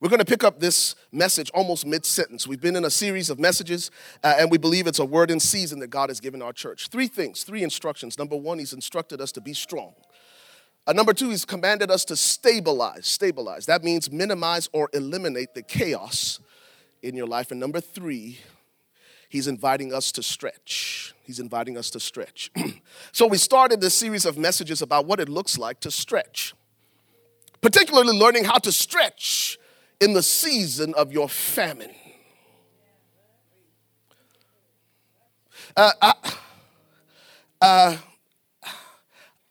We're going to pick up this message almost mid sentence. We've been in a series of messages, uh, and we believe it's a word in season that God has given our church. Three things, three instructions. Number one, He's instructed us to be strong. Uh, number two, He's commanded us to stabilize. Stabilize. That means minimize or eliminate the chaos in your life. And number three, He's inviting us to stretch. He's inviting us to stretch. so we started this series of messages about what it looks like to stretch, particularly learning how to stretch in the season of your famine. Uh, I, uh,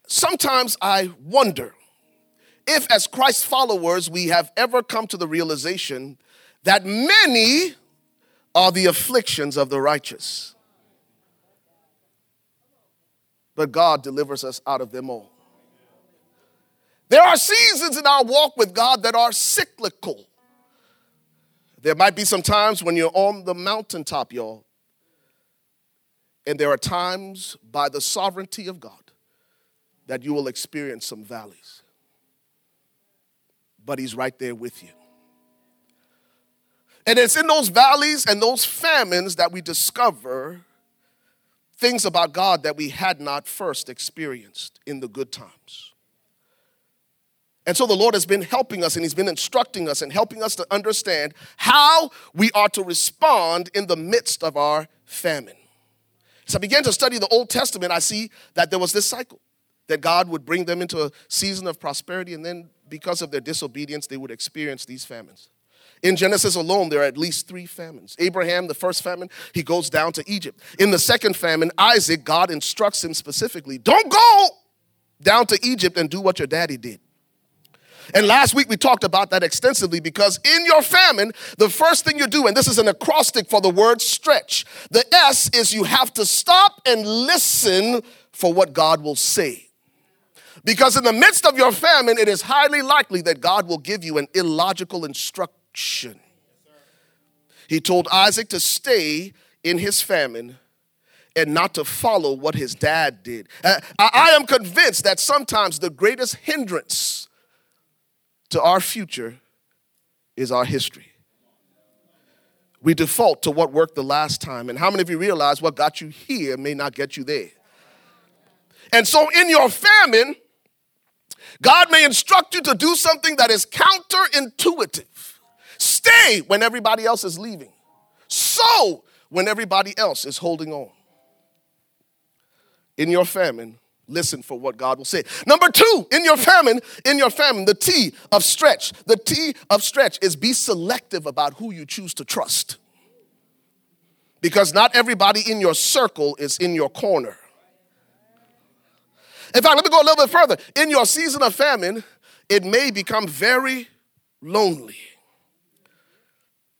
sometimes I wonder if, as Christ followers, we have ever come to the realization that many are the afflictions of the righteous, but God delivers us out of them all. There are seasons in our walk with God that are cyclical. There might be some times when you're on the mountaintop, y'all. And there are times by the sovereignty of God that you will experience some valleys. But He's right there with you. And it's in those valleys and those famines that we discover things about God that we had not first experienced in the good times. And so the Lord has been helping us and He's been instructing us and helping us to understand how we are to respond in the midst of our famine. As I began to study the Old Testament, I see that there was this cycle that God would bring them into a season of prosperity, and then because of their disobedience, they would experience these famines. In Genesis alone, there are at least three famines. Abraham, the first famine, he goes down to Egypt. In the second famine, Isaac, God instructs him specifically don't go down to Egypt and do what your daddy did. And last week we talked about that extensively because in your famine, the first thing you do, and this is an acrostic for the word stretch, the S is you have to stop and listen for what God will say. Because in the midst of your famine, it is highly likely that God will give you an illogical instruction. He told Isaac to stay in his famine and not to follow what his dad did. Uh, I am convinced that sometimes the greatest hindrance to our future is our history. We default to what worked the last time. And how many of you realize what got you here may not get you there? And so, in your famine, God may instruct you to do something that is counterintuitive. Stay when everybody else is leaving, so when everybody else is holding on. In your famine, listen for what God will say. Number two, in your famine, in your famine, the T of stretch. The T of stretch is be selective about who you choose to trust. Because not everybody in your circle is in your corner. In fact, let me go a little bit further. In your season of famine, it may become very lonely.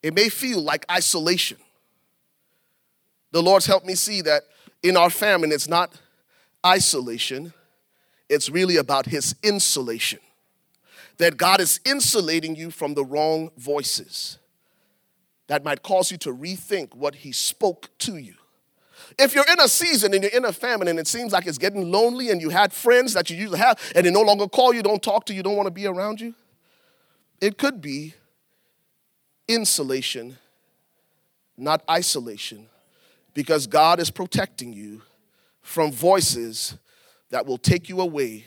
It may feel like isolation. The Lord's helped me see that in our famine, it's not isolation, it's really about his insulation. That God is insulating you from the wrong voices that might cause you to rethink what he spoke to you. If you're in a season and you're in a famine and it seems like it's getting lonely and you had friends that you used to have and they no longer call you, don't talk to you, don't want to be around you, it could be insulation, not isolation, because God is protecting you from voices that will take you away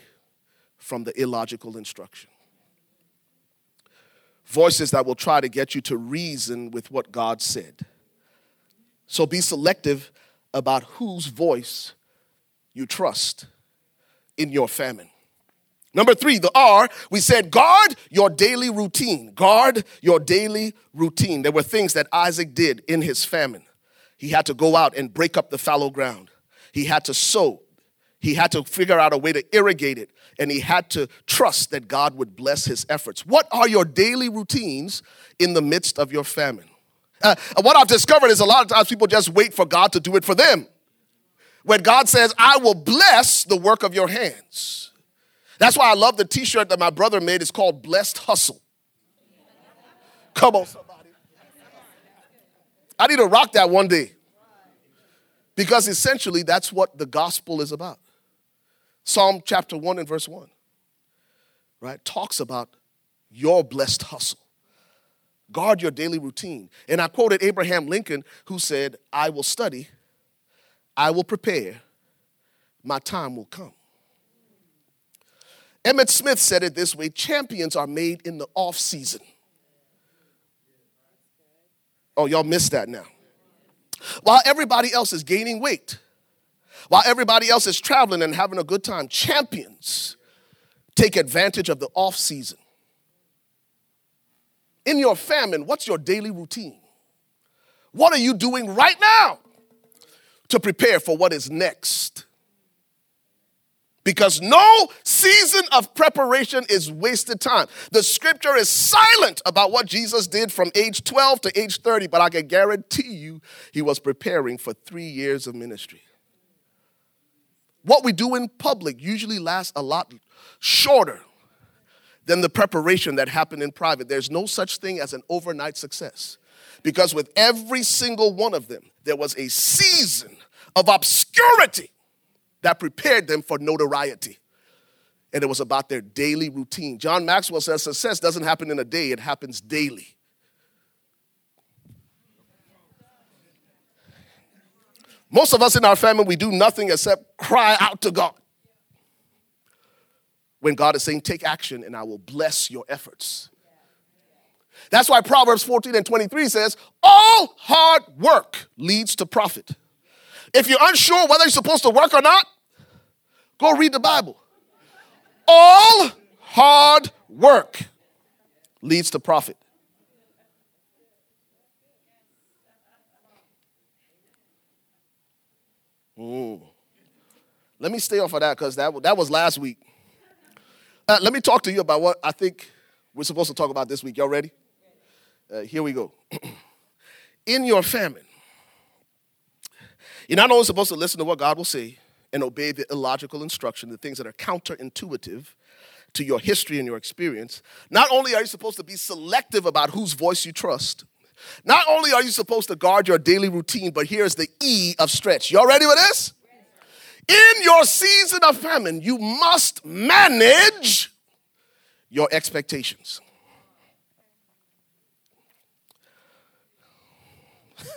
from the illogical instruction. Voices that will try to get you to reason with what God said. So be selective about whose voice you trust in your famine. Number three, the R, we said, guard your daily routine. Guard your daily routine. There were things that Isaac did in his famine. He had to go out and break up the fallow ground. He had to sow. He had to figure out a way to irrigate it. And he had to trust that God would bless his efforts. What are your daily routines in the midst of your famine? Uh, what I've discovered is a lot of times people just wait for God to do it for them. When God says, I will bless the work of your hands. That's why I love the t shirt that my brother made. It's called Blessed Hustle. Come on, somebody. I need to rock that one day. Because essentially, that's what the gospel is about. Psalm chapter 1 and verse 1, right, talks about your blessed hustle. Guard your daily routine. And I quoted Abraham Lincoln, who said, I will study, I will prepare, my time will come. Emmitt Smith said it this way champions are made in the off season. Oh, y'all missed that now. While everybody else is gaining weight, while everybody else is traveling and having a good time, champions take advantage of the off season. In your famine, what's your daily routine? What are you doing right now to prepare for what is next? Because no season of preparation is wasted time. The scripture is silent about what Jesus did from age 12 to age 30, but I can guarantee you he was preparing for three years of ministry. What we do in public usually lasts a lot shorter than the preparation that happened in private. There's no such thing as an overnight success. Because with every single one of them, there was a season of obscurity that prepared them for notoriety. And it was about their daily routine. John Maxwell says success doesn't happen in a day, it happens daily. Most of us in our family, we do nothing except cry out to God. When God is saying, take action and I will bless your efforts. That's why Proverbs 14 and 23 says, all hard work leads to profit. If you're unsure whether you're supposed to work or not, Go read the Bible. All hard work leads to profit. Mm. Let me stay off of that because that, that was last week. Uh, let me talk to you about what I think we're supposed to talk about this week. Y'all ready? Uh, here we go. In your famine, you're not only supposed to listen to what God will say, and obey the illogical instruction, the things that are counterintuitive to your history and your experience, not only are you supposed to be selective about whose voice you trust, not only are you supposed to guard your daily routine, but here's the E of stretch. Y'all ready with this? In your season of famine, you must manage your expectations.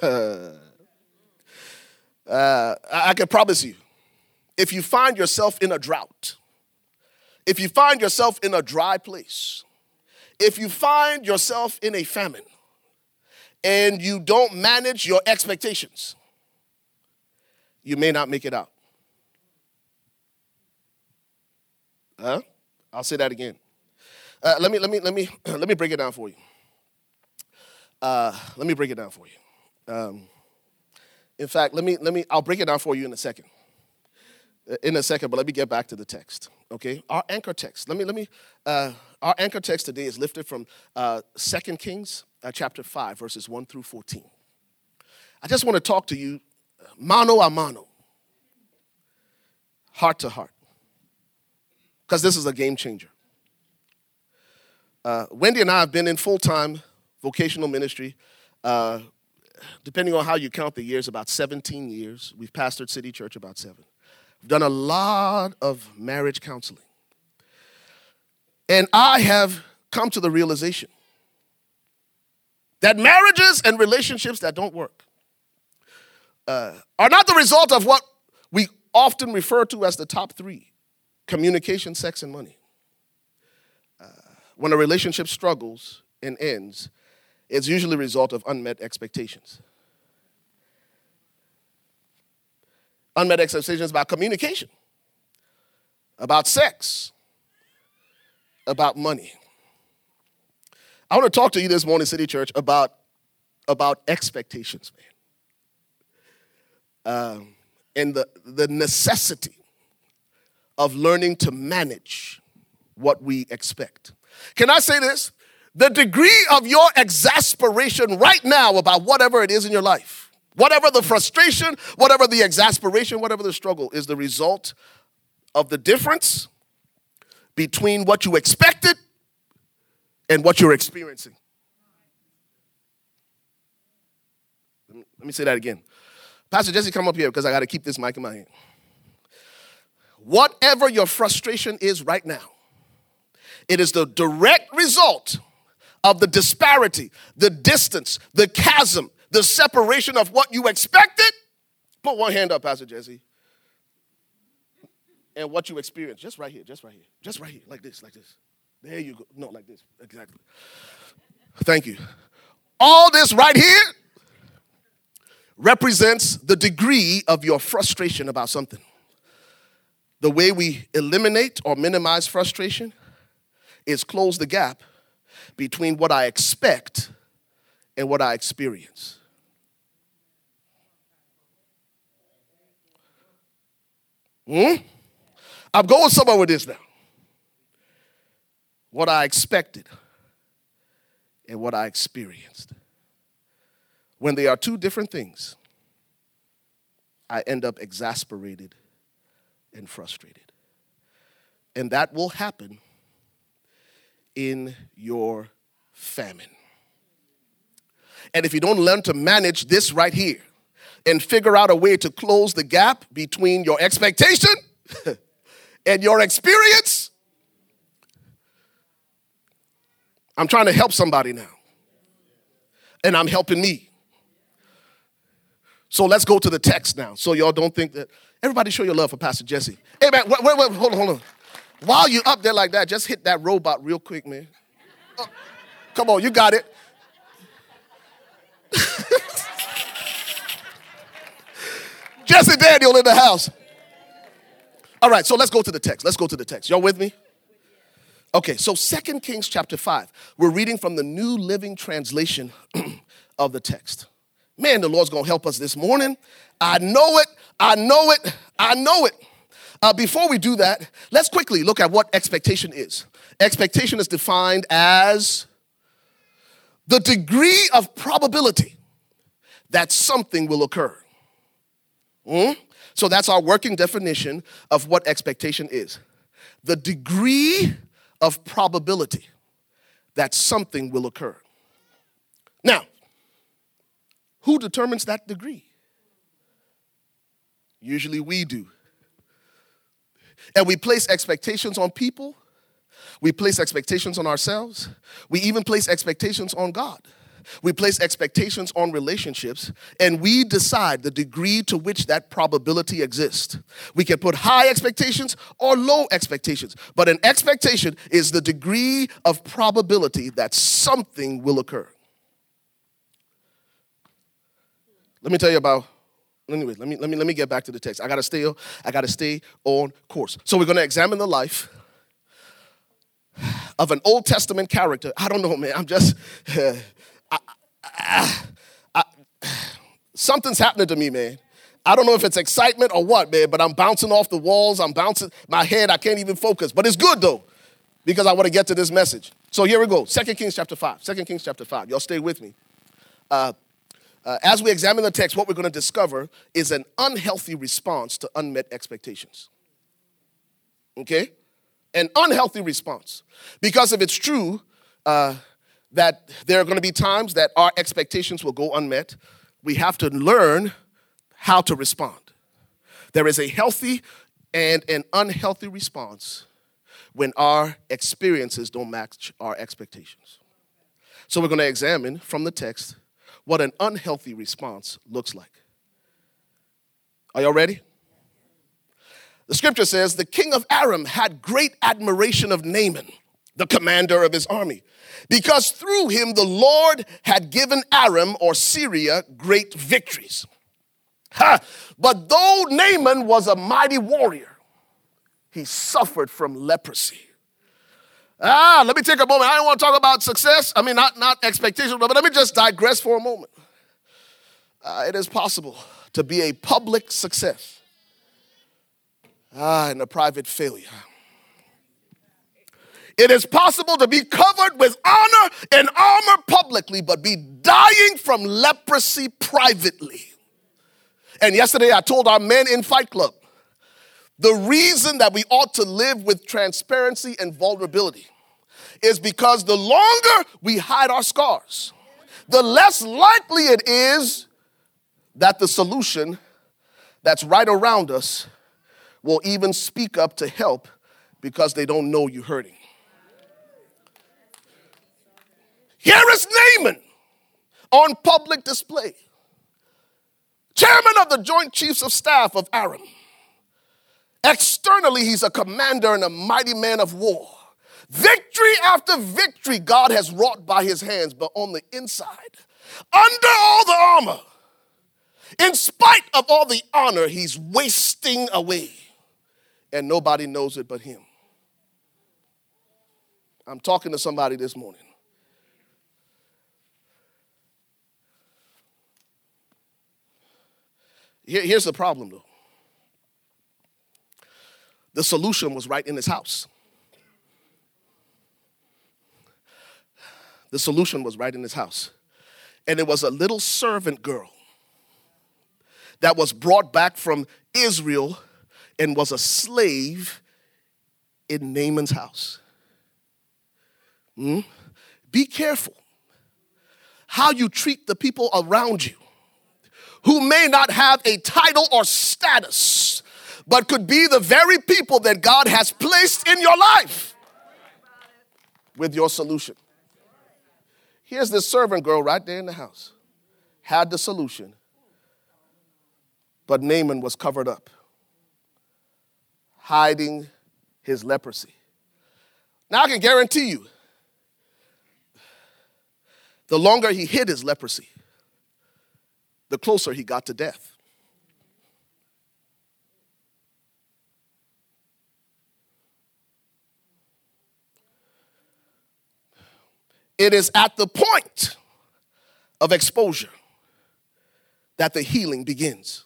uh, I can promise you, if you find yourself in a drought, if you find yourself in a dry place, if you find yourself in a famine, and you don't manage your expectations, you may not make it out. Huh? I'll say that again. Uh, let me let me let me let me break it down for you. Uh, let me break it down for you. Um, in fact, let me let me I'll break it down for you in a second in a second, but let me get back to the text. Okay, our anchor text. Let me let me. Uh, our anchor text today is lifted from uh, 2 Kings uh, chapter five, verses one through fourteen. I just want to talk to you, mano a mano, heart to heart, because this is a game changer. Uh, Wendy and I have been in full time vocational ministry. Uh, depending on how you count the years, about 17 years. We've pastored City Church about seven We've done a lot of marriage counseling. And I have come to the realization that marriages and relationships that don't work uh, are not the result of what we often refer to as the top three communication, sex, and money. Uh, when a relationship struggles and ends, it's usually a result of unmet expectations. unmet expectations about communication, about sex, about money. I want to talk to you this morning, City Church, about, about expectations, man. Um, and the, the necessity of learning to manage what we expect. Can I say this? The degree of your exasperation right now about whatever it is in your life Whatever the frustration, whatever the exasperation, whatever the struggle is the result of the difference between what you expected and what you're experiencing. Let me say that again. Pastor Jesse, come up here because I got to keep this mic in my hand. Whatever your frustration is right now, it is the direct result of the disparity, the distance, the chasm, the separation of what you expected. Put one hand up, Pastor Jesse. And what you experienced, just right here, just right here, just right here, like this, like this. There you go. No, like this, exactly. Thank you. All this right here represents the degree of your frustration about something. The way we eliminate or minimize frustration is close the gap between what I expect and what I experience. Hmm? I'm going somewhere with this now. What I expected and what I experienced. When they are two different things, I end up exasperated and frustrated. And that will happen in your famine. And if you don't learn to manage this right here and figure out a way to close the gap between your expectation and your experience, I'm trying to help somebody now. And I'm helping me. So let's go to the text now. So y'all don't think that everybody show your love for Pastor Jesse. Hey man, wait, wait, wait hold on, hold on. While you're up there like that, just hit that robot real quick, man. Oh, come on, you got it. Jesse Daniel in the house. All right, so let's go to the text. Let's go to the text. Y'all with me? Okay, so Second Kings chapter 5. We're reading from the New Living Translation of the text. Man, the Lord's gonna help us this morning. I know it, I know it, I know it. Uh, before we do that, let's quickly look at what expectation is. Expectation is defined as the degree of probability that something will occur. Mm? So that's our working definition of what expectation is the degree of probability that something will occur. Now, who determines that degree? Usually we do. And we place expectations on people, we place expectations on ourselves, we even place expectations on God. We place expectations on relationships and we decide the degree to which that probability exists. We can put high expectations or low expectations, but an expectation is the degree of probability that something will occur. Let me tell you about anyway, let me let me let me get back to the text. I gotta stay, I gotta stay on course. So we're gonna examine the life of an Old Testament character. I don't know, man. I'm just uh, I, I, I, something's happening to me, man. I don't know if it's excitement or what, man, but I'm bouncing off the walls. I'm bouncing my head. I can't even focus. But it's good though, because I want to get to this message. So here we go. Second Kings chapter 5. Second Kings chapter 5. Y'all stay with me. Uh, uh, as we examine the text, what we're going to discover is an unhealthy response to unmet expectations. Okay? An unhealthy response. Because if it's true, uh, that there are going to be times that our expectations will go unmet. We have to learn how to respond. There is a healthy and an unhealthy response when our experiences don't match our expectations. So we're going to examine from the text what an unhealthy response looks like. Are y'all ready? The scripture says the king of Aram had great admiration of Naaman, the commander of his army because through him the Lord had given Aram or Syria great victories. Ha! But though Naaman was a mighty warrior, he suffered from leprosy. Ah, let me take a moment. I don't want to talk about success. I mean, not, not expectations, but let me just digress for a moment. Uh, it is possible to be a public success ah, and a private failure. It is possible to be covered with honor and armor publicly, but be dying from leprosy privately. And yesterday I told our men in Fight Club the reason that we ought to live with transparency and vulnerability is because the longer we hide our scars, the less likely it is that the solution that's right around us will even speak up to help because they don't know you're hurting. Here is Naaman on public display, chairman of the Joint Chiefs of Staff of Aram. Externally, he's a commander and a mighty man of war. Victory after victory, God has wrought by his hands, but on the inside, under all the armor, in spite of all the honor, he's wasting away. And nobody knows it but him. I'm talking to somebody this morning. Here, here's the problem, though the solution was right in his house. The solution was right in his house. And it was a little servant girl that was brought back from Israel and was a slave in Naaman's house. Hmm? Be careful how you treat the people around you who may not have a title or status, but could be the very people that God has placed in your life with your solution. Here's this servant girl right there in the house, had the solution, but Naaman was covered up, hiding his leprosy. Now I can guarantee you, the longer he hid his leprosy, the closer he got to death. It is at the point of exposure that the healing begins.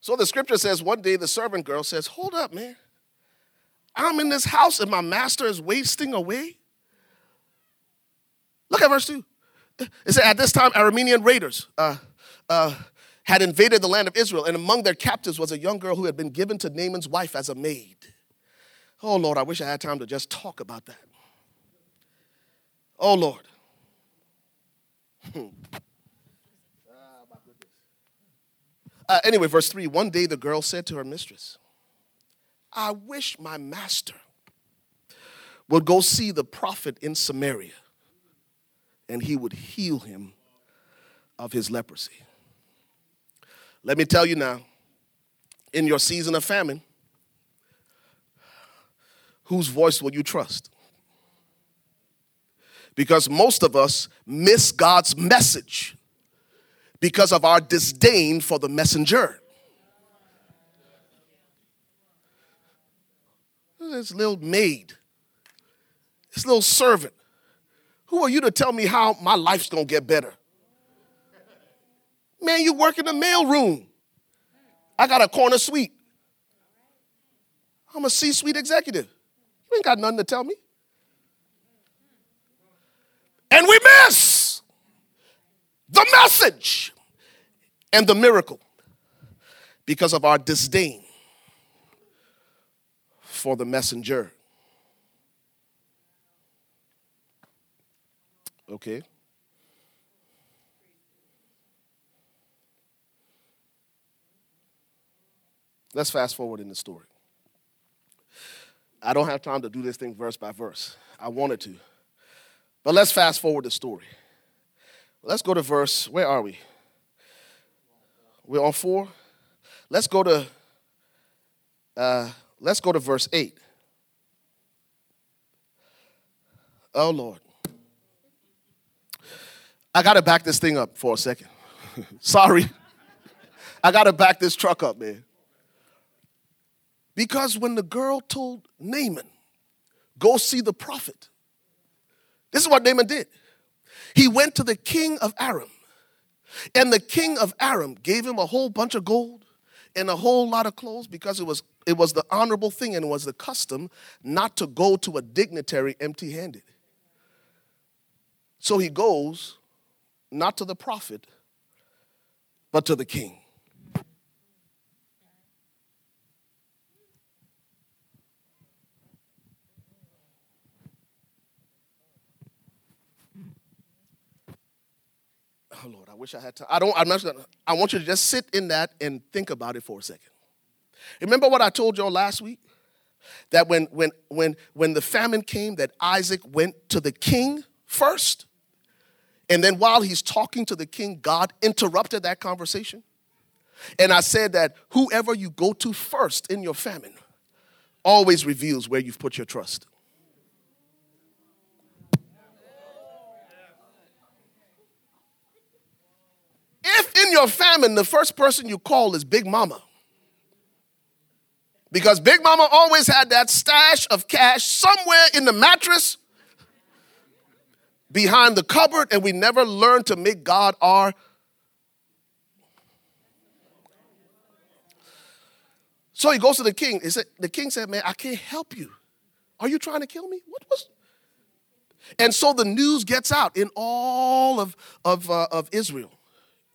So the scripture says one day the servant girl says, Hold up, man. I'm in this house and my master is wasting away. Look at verse 2. It said, At this time, Aramean raiders uh, uh, had invaded the land of Israel, and among their captives was a young girl who had been given to Naaman's wife as a maid. Oh, Lord, I wish I had time to just talk about that. Oh, Lord. uh, anyway, verse 3 One day the girl said to her mistress, I wish my master would go see the prophet in Samaria and he would heal him of his leprosy. Let me tell you now, in your season of famine, whose voice will you trust? Because most of us miss God's message because of our disdain for the messenger. This little maid, this little servant. Who are you to tell me how my life's gonna get better? Man, you work in the mail room. I got a corner suite. I'm a C suite executive. You ain't got nothing to tell me. And we miss the message and the miracle because of our disdain for the messenger. Okay. Let's fast forward in the story. I don't have time to do this thing verse by verse. I wanted to. But let's fast forward the story. Let's go to verse, where are we? We're on four. Let's go to uh, Let's go to verse 8. Oh, Lord. I got to back this thing up for a second. Sorry. I got to back this truck up, man. Because when the girl told Naaman, go see the prophet, this is what Naaman did. He went to the king of Aram, and the king of Aram gave him a whole bunch of gold and a whole lot of clothes because it was it was the honorable thing and it was the custom not to go to a dignitary empty handed. So he goes not to the prophet, but to the king. Oh Lord, I wish I had time. I don't. I'm not. I want you to just sit in that and think about it for a second. Remember what I told y'all last week? that when, when, when, when the famine came, that Isaac went to the king first? And then while he's talking to the king, God interrupted that conversation. And I said that whoever you go to first in your famine always reveals where you've put your trust. If in your famine the first person you call is Big Mama, because Big Mama always had that stash of cash somewhere in the mattress behind the cupboard, and we never learned to make God our. So he goes to the king. He said, the king said, Man, I can't help you. Are you trying to kill me? What was. And so the news gets out in all of, of, uh, of Israel.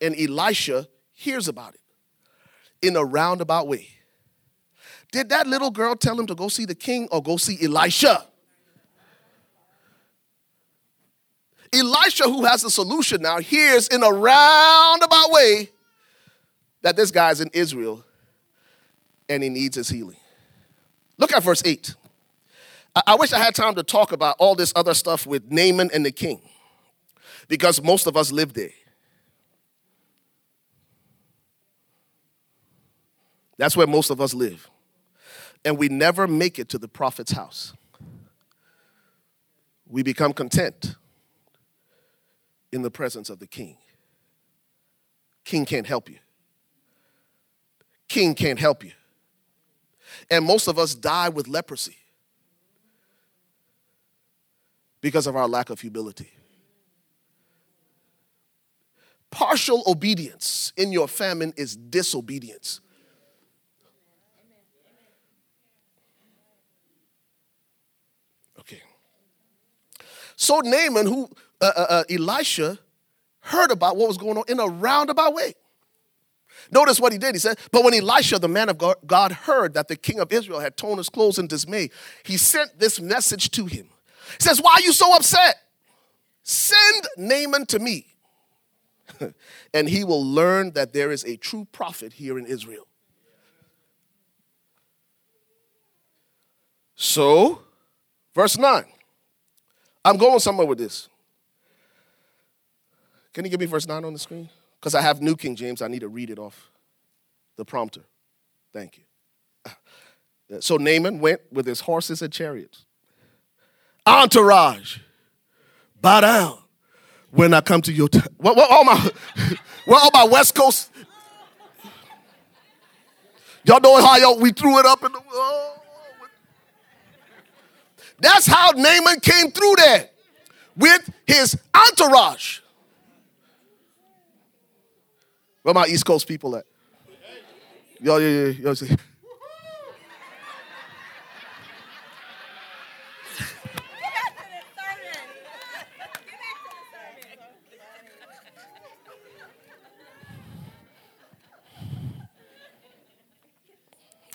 And Elisha hears about it in a roundabout way. Did that little girl tell him to go see the king or go see Elisha? Elisha, who has the solution now, hears in a roundabout way that this guy's in Israel and he needs his healing. Look at verse 8. I, wish I had time to talk about all this other stuff with Naaman and the king because most of us live there. That's where most of us live. And we never make it to the prophet's house. We become content in the presence of the king. King can't help you. King can't help you. And most of us die with leprosy because of our lack of humility. Partial obedience in your famine is disobedience. So Naaman, who uh, uh, uh, Elisha heard about what was going on in a roundabout way. Notice what he did. He said, But when Elisha, the man of God, heard that the king of Israel had torn his clothes in dismay, he sent this message to him. He says, Why are you so upset? Send Naaman to me, and he will learn that there is a true prophet here in Israel. So, verse 9. I'm going somewhere with this. Can you give me verse 9 on the screen? Because I have New King James, I need to read it off the prompter. Thank you. So Naaman went with his horses and chariots. Entourage, bow down when I come to your. T- what, what, all my, what, all my West Coast. Y'all know how y'all, we threw it up in the. Oh. That's how Naaman came through there with his entourage. Where my East Coast people at? Yo, yeah, yo, see.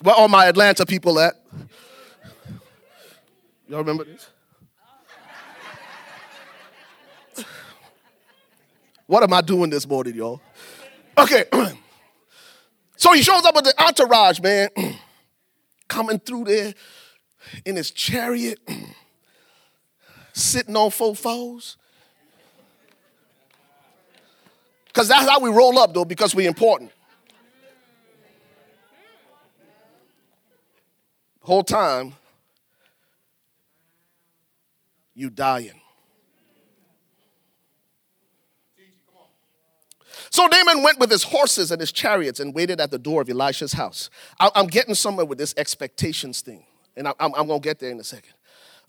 Where all my Atlanta people at? Y'all remember this? What am I doing this morning, y'all? Okay. so he shows up with the entourage, man, coming through there in his chariot, sitting on four foes. Because that's how we roll up, though, because we're important. Whole time, you dying. So Naaman went with his horses and his chariots and waited at the door of Elisha's house. I'm getting somewhere with this expectations thing, and I'm, going to get there in a second.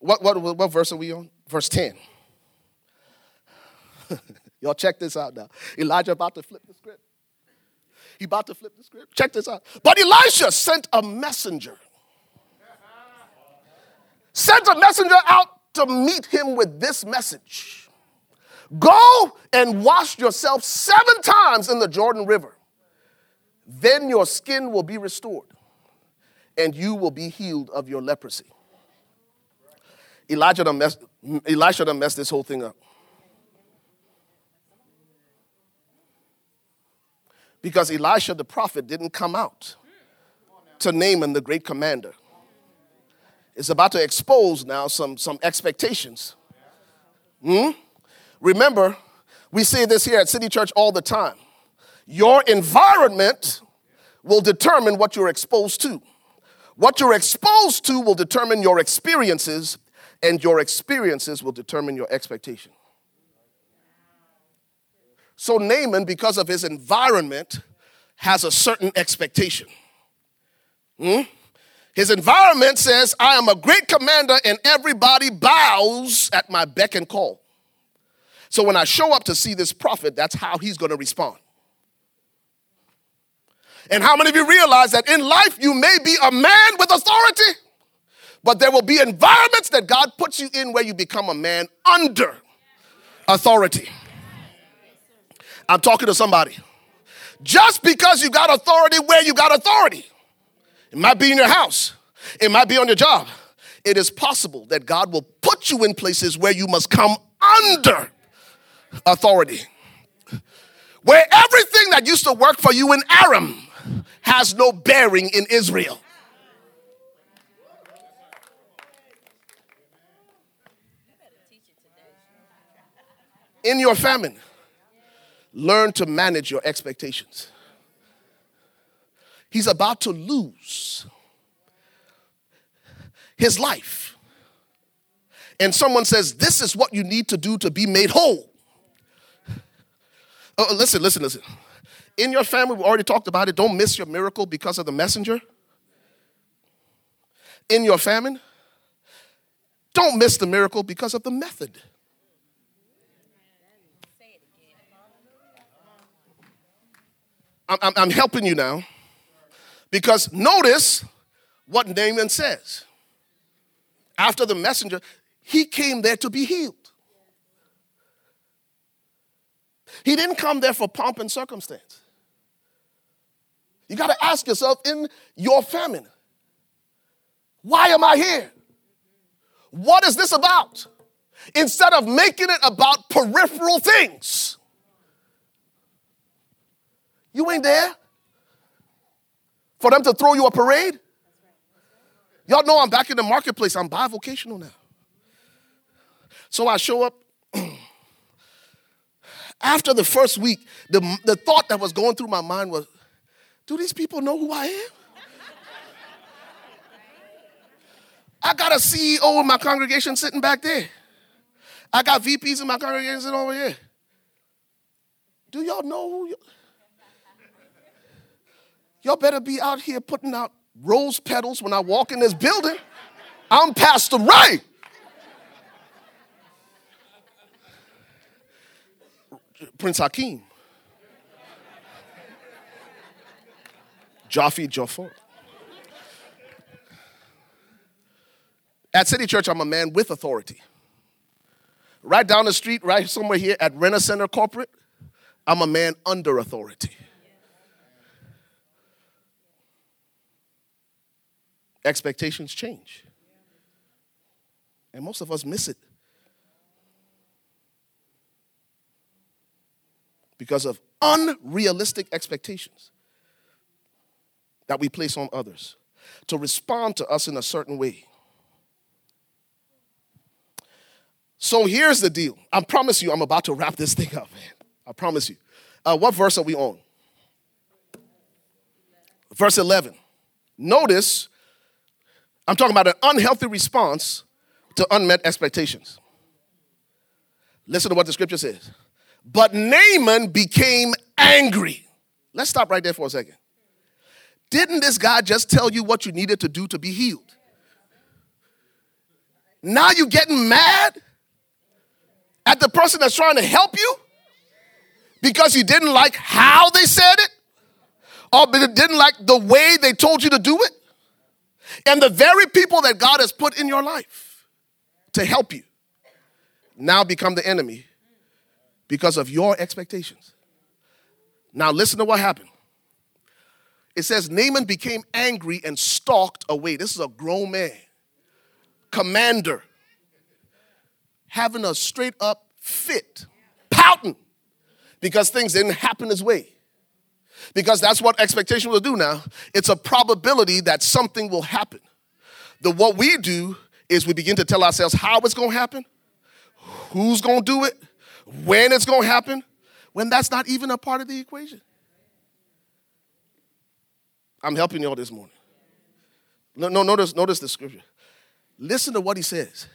What, what, what verse are we on? Verse 10. Y'all check this out now. Elijah about to flip the script. He about to flip the script. Check this out. But Elisha sent a messenger. Sent a messenger out to meet him with this message. Go and wash yourself seven times in the Jordan River. Then your skin will be restored and you will be healed of your leprosy. Elijah done messed, done messed this whole thing up. Because Elisha the prophet didn't come out to Naaman the great commander. Is about to expose now some, some expectations. Hmm? Remember, we say this here at City Church all the time. Your environment will determine what you're exposed to. What you're exposed to will determine your experiences, and your experiences will determine your expectation. So, Naaman, because of his environment, has a certain expectation. Hmm? His environment says, I am a great commander, and everybody bows at my beck and call. So, when I show up to see this prophet, that's how he's going to respond. And how many of you realize that in life you may be a man with authority, but there will be environments that God puts you in where you become a man under authority? I'm talking to somebody. Just because you got authority where you got authority, it might be in your house, it might be on your job. It is possible that God will put you in places where you must come under authority. Where everything that used to work for you in Aram has no bearing in Israel. In your famine, learn to manage your expectations. He's about to lose his life. And someone says, This is what you need to do to be made whole. Oh, listen, listen, listen in your family, we already talked about it, don't miss your miracle because of the messenger. In your famine, don't miss the miracle because of the method. I'm, I'm, I'm helping you now because notice what Naaman says. After the messenger, he came there to be healed. He didn't come there for pomp and circumstance. You got to ask yourself in your famine, why am I here? What is this about? Instead of making it about peripheral things. You ain't there for them to throw you a parade. Y'all know I'm back in the marketplace. I'm bivocational now. So I show up. After the first week, the, the thought that was going through my mind was, do these people know who I am? I got a CEO in my congregation sitting back there. I got VPs in my congregation sitting over here. Do y'all know who Y'all better be out here putting out rose petals when I walk in this building. I'm Pastor Ray. Prince Hakeem. Jaffe Joffer. At City Church, I'm a man with authority. Right down the street, right somewhere here at Renner Center Corporate, I'm a man under authority. Expectations change. And most of us miss it because of unrealistic expectations that we place on others to respond to us in a certain way. So here's the deal. I promise you, I'm about to wrap this thing up, man. I promise you. Uh, what verse are we on? Verse 11. Notice, I'm talking about an unhealthy response to unmet expectations. Listen to what the scripture says. But Naaman became angry. Let's stop right there for a second. Didn't this guy just tell you what you needed to do to be healed? Now you're getting mad at the person that's trying to help you because you didn't like how they said it or didn't like the way they told you to do it? And the very people that God has put in your life to help you now become the enemy because of your expectations. Now, listen to what happened. It says Naaman became angry and stalked away. This is a grown man, commander, having a straight up fit, pouting because things didn't happen his way. Because that's what expectation will do now. It's a probability that something will happen. the what we do is we begin to tell ourselves how it's going to happen, who's going to do it, when it's going to happen, when that's not even a part of the equation. I'm helping you all this morning. No, no, notice, notice the scripture. Listen to what he says.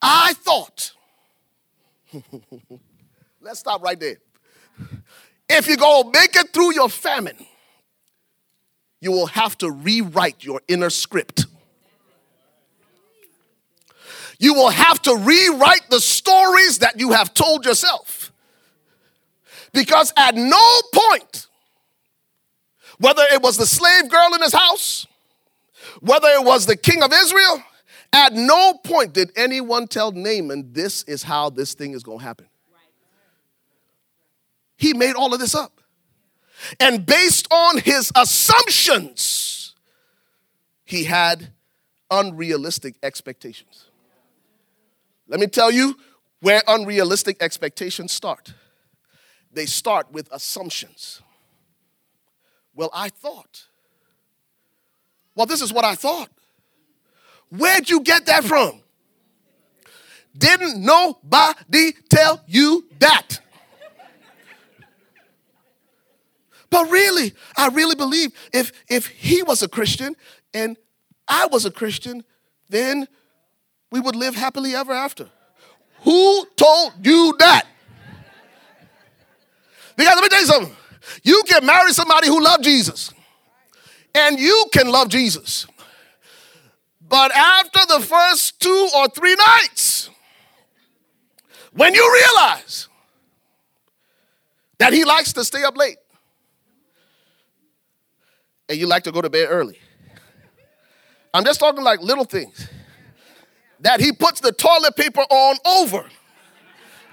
I thought. Let's stop right there. If you go make it through your famine, you will have to rewrite your inner script. You will have to rewrite the stories that you have told yourself. Because at no point, whether it was the slave girl in his house, whether it was the king of Israel, at no point did anyone tell Naaman, this is how this thing is going to happen. He made all of this up. And based on his assumptions, he had unrealistic expectations. Let me tell you where unrealistic expectations start. They start with assumptions. Well, I thought. Well, this is what I thought. Where'd you get that from? Didn't nobody tell you that? But really, I really believe if, if he was a Christian and I was a Christian, then we would live happily ever after. Who told you that? Because let me tell you something. You can marry somebody who loves Jesus, and you can love Jesus. But after the first two or three nights, when you realize that he likes to stay up late, and you like to go to bed early. I'm just talking like little things. That he puts the toilet paper on over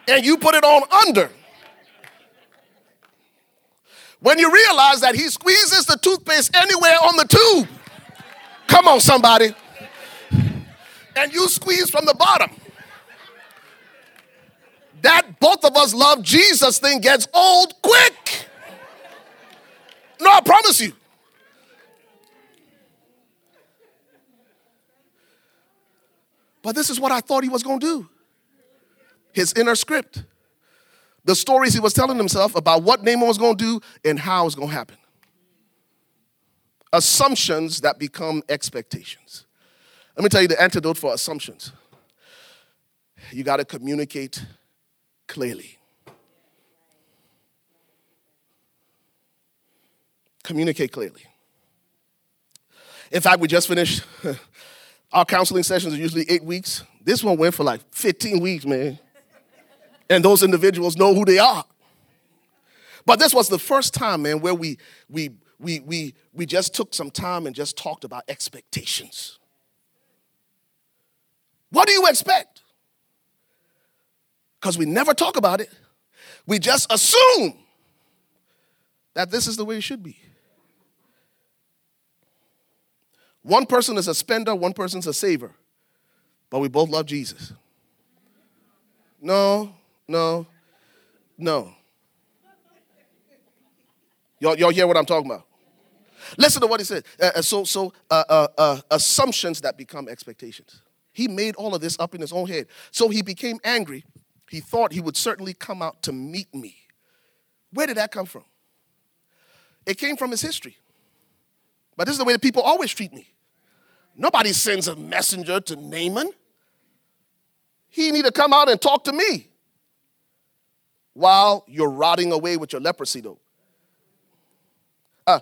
and you put it on under. When you realize that he squeezes the toothpaste anywhere on the tube. Come on, somebody. And you squeeze from the bottom. That both of us love Jesus thing gets old quick. No, I promise you. But this is what I thought he was going to do his inner script. The stories he was telling himself about what Naaman was going to do and how it's going to happen. Assumptions that become expectations. Let me tell you the antidote for assumptions. You got to communicate clearly. Communicate clearly. In fact, we just finished Our counseling sessions are usually eight weeks. This one went for like 15 weeks, man. And those individuals know who they are. But this was the first time, man, where we we we we we just took some time and just talked about expectations. What do you expect? Because we never talk about it. We just assume that this is the way it should be. One person is a spender, one person's a saver. But we both love Jesus. No, no, no. Y'all, y'all hear what I'm talking about? Listen to what he said. Uh, uh so, so uh, uh, uh, assumptions that become expectations. He made all of this up in his own head. So he became angry. He thought he would certainly come out to meet me. Where did that come from? It came from his history. But this is the way that people always treat me. Nobody sends a messenger to Naaman. He need to come out and talk to me while you're rotting away with your leprosy, though. Uh,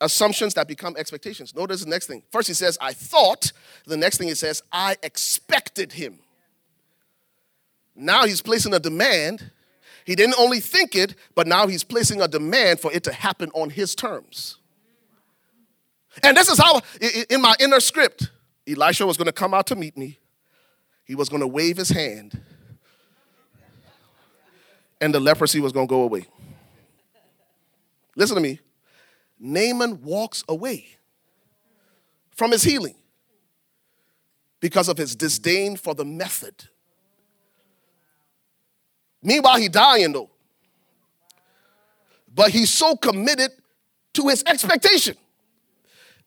assumptions that become expectations. Notice the next thing. First, he says, I thought. The next thing he says, I expected him. Now he's placing a demand. He didn't only think it, but now he's placing a demand for it to happen on his terms. And this is how, in my inner script, Elisha was going to come out to meet me. He was going to wave his hand, and the leprosy was going to go away. Listen to me. Naaman walks away from his healing because of his disdain for the method. Meanwhile, he dying though. But he's so committed to his expectation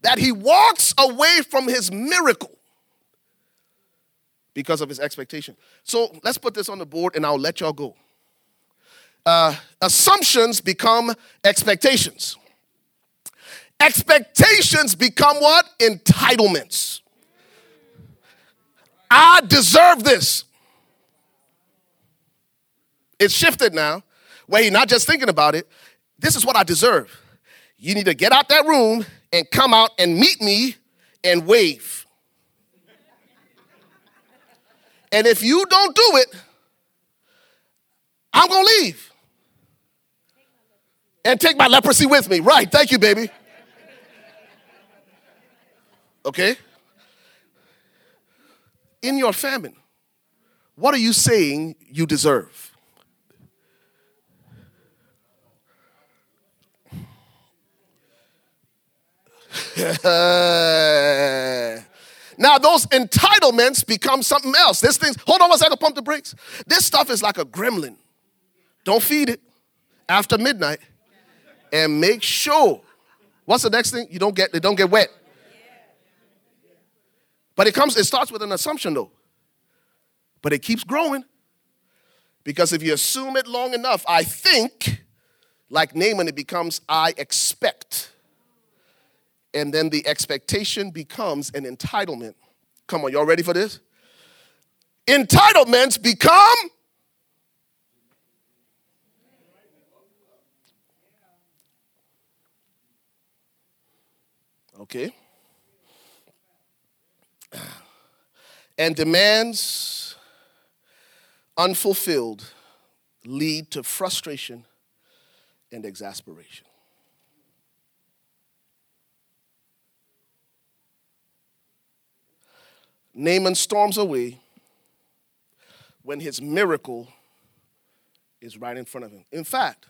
that he walks away from his miracle because of his expectation. So let's put this on the board and I'll let y'all go. Uh, assumptions become expectations. Expectations become what? Entitlements. I deserve this. It's shifted now, where you're not just thinking about it. This is what I deserve. You need to get out that room and come out and meet me and wave. And if you don't do it, I'm gonna leave. And take my leprosy with me. Right, thank you, baby. Okay? In your famine, what are you saying you deserve? now those entitlements become something else. This thing, hold on one second, pump the brakes. This stuff is like a gremlin. Don't feed it after midnight. And make sure, what's the next thing? You don't get they don't get wet. But it comes, it starts with an assumption though. But it keeps growing. Because if you assume it long enough, I think, like Naaman, it becomes I expect and then the expectation becomes an entitlement. Come on, y'all ready for this? Entitlements become Okay. And demands unfulfilled lead to frustration and exasperation. Naaman storms away when his miracle is right in front of him. In fact,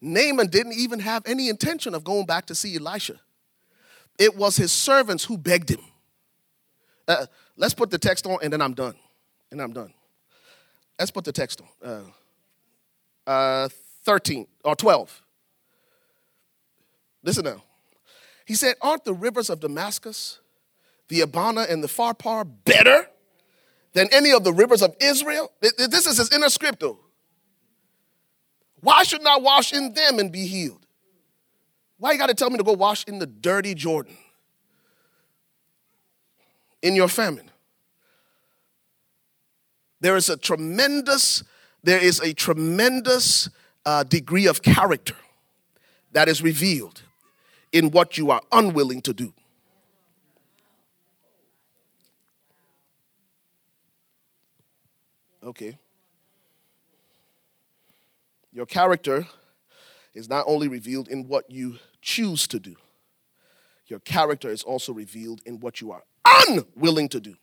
Naaman didn't even have any intention of going back to see Elisha. It was his servants who begged him. Uh, let's put the text on and then I'm done. And I'm done. Let's put the text on. Uh, uh, 13 or 12. Listen now. He said, Aren't the rivers of Damascus the Abana and the Pharpar better than any of the rivers of Israel? This is his inner script, though. Why shouldn't I wash in them and be healed? Why you got to tell me to go wash in the dirty Jordan? In your famine. There is a tremendous, there is a tremendous uh, degree of character that is revealed in what you are unwilling to do. Okay. Your character is not only revealed in what you choose to do, your character is also revealed in what you are unwilling to do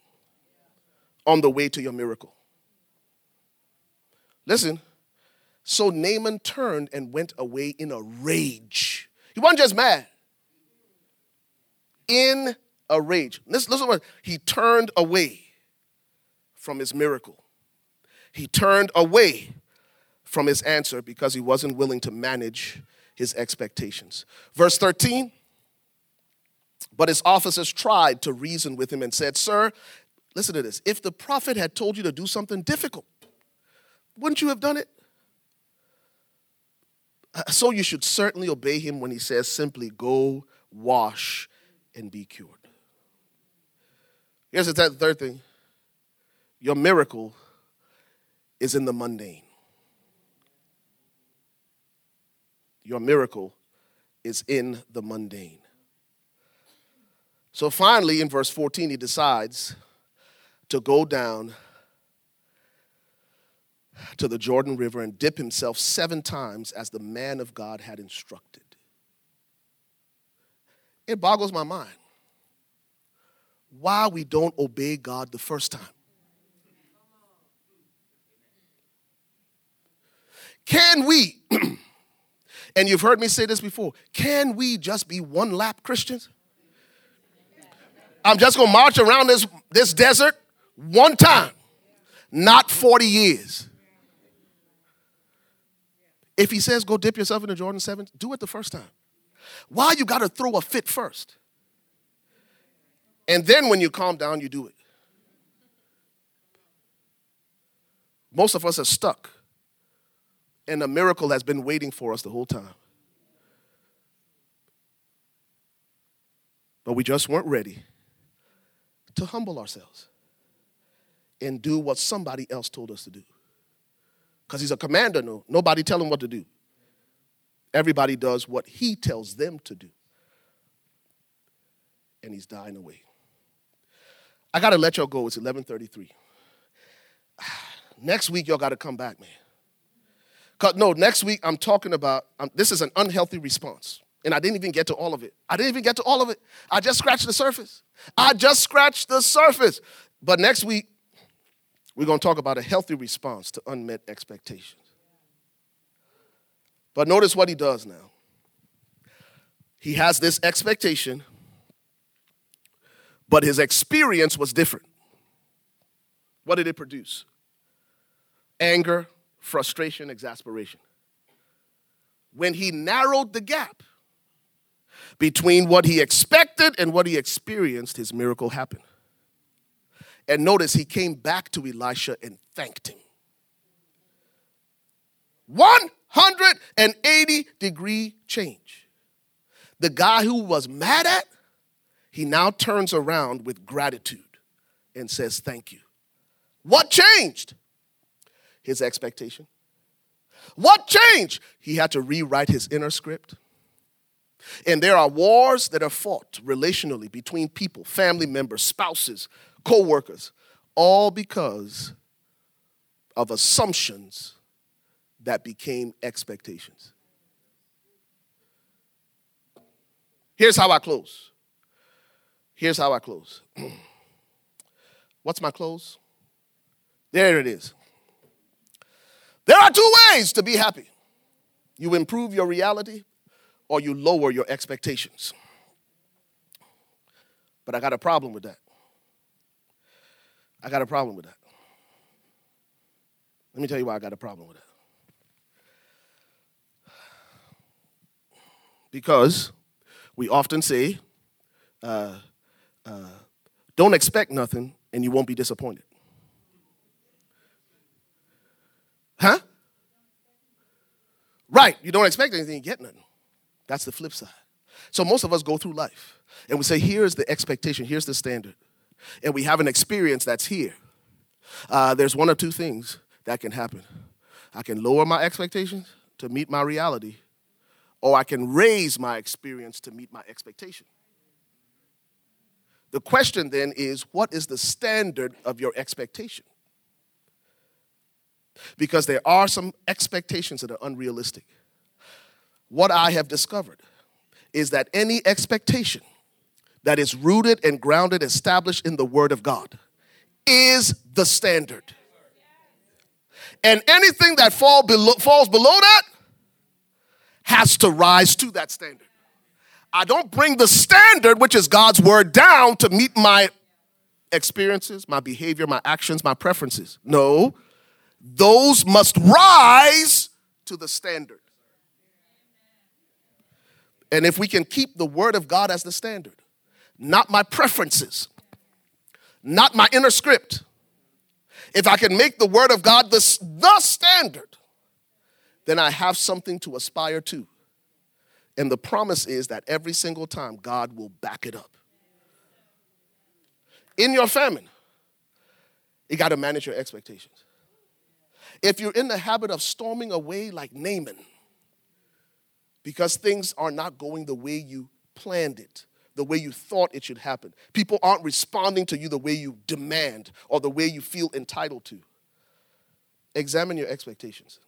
on the way to your miracle. Listen, so Naaman turned and went away in a rage. He wasn't just mad, in a rage. Listen, listen, he turned away from his miracle he turned away from his answer because he wasn't willing to manage his expectations. Verse 13 But his officers tried to reason with him and said, Sir, listen to this. If the prophet had told you to do something difficult, wouldn't you have done it? Uh, so you should certainly obey him when he says simply, Go wash and be cured. Here's the third thing your miracle is in the mundane. Your miracle is in the mundane. So finally, in verse 14, he decides to go down to the Jordan River and dip himself seven times as the man of God had instructed. It boggles my mind why we don't obey God the first time. Can we, and you've heard me say this before, can we just be one lap Christians? I'm just gonna march around this, this desert one time, not 40 years. If he says go dip yourself in the Jordan 7, do it the first time. Why you gotta throw a fit first? And then when you calm down, you do it. Most of us are stuck, and a miracle has been waiting for us the whole time. But we just weren't ready to humble ourselves and do what somebody else told us to do. Because he's a commander, no. Nobody tell him what to do. Everybody does what he tells them to do. And he's dying away. I gotta let y'all go. It's 11:33. Next week, y'all gotta come back, man. Cause no, next week I'm talking about. Um, this is an unhealthy response. And I didn't even get to all of it. I didn't even get to all of it. I just scratched the surface. I just scratched the surface. But next week, we're going to talk about a healthy response to unmet expectations. But notice what he does now. He has this expectation, but his experience was different. What did it produce? Anger, frustration, exasperation. When he narrowed the gap, between what he expected and what he experienced, his miracle happened. And notice he came back to Elisha and thanked him. 180 degree change. The guy who was mad at, he now turns around with gratitude and says, Thank you. What changed? His expectation. What changed? He had to rewrite his inner script. And there are wars that are fought relationally between people, family members, spouses, co workers, all because of assumptions that became expectations. Here's how I close. Here's how I close. What's my close? There it is. There are two ways to be happy you improve your reality or you lower your expectations. But I got a problem with that. I got a problem with that. Let me tell you why I got a problem with that. Because we often say, uh, uh, don't expect nothing and you won't be disappointed. Huh? Right, you don't expect anything, you get nothing. That's the flip side. So most of us go through life and we say, here's the expectation, here's the standard. And we have an experience that's here. Uh, there's one or two things that can happen. I can lower my expectations to meet my reality, or I can raise my experience to meet my expectation. The question then is what is the standard of your expectation? Because there are some expectations that are unrealistic what I have discovered is that any expectation that is rooted and grounded, established in the Word of God, is the standard. And anything that fall below, falls below that has to rise to that standard. I don't bring the standard, which is God's Word, down to meet my experiences, my behavior, my actions, my preferences. No, those must rise to the standard. And if we can keep the Word of God as the standard, not my preferences, not my inner script, if I can make the Word of God the, the standard, then I have something to aspire to. And the promise is that every single time God will back it up. In your famine, you got to manage your expectations. If you're in the habit of storming away like Naaman, because things are not going the way you planned it, the way you thought it should happen. People aren't responding to you the way you demand or the way you feel entitled to. Examine your expectations.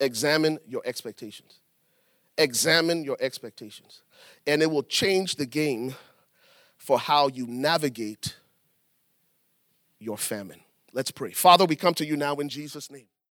Examine your expectations. Examine your expectations. And it will change the game for how you navigate your famine. Let's pray. Father, we come to you now in Jesus' name.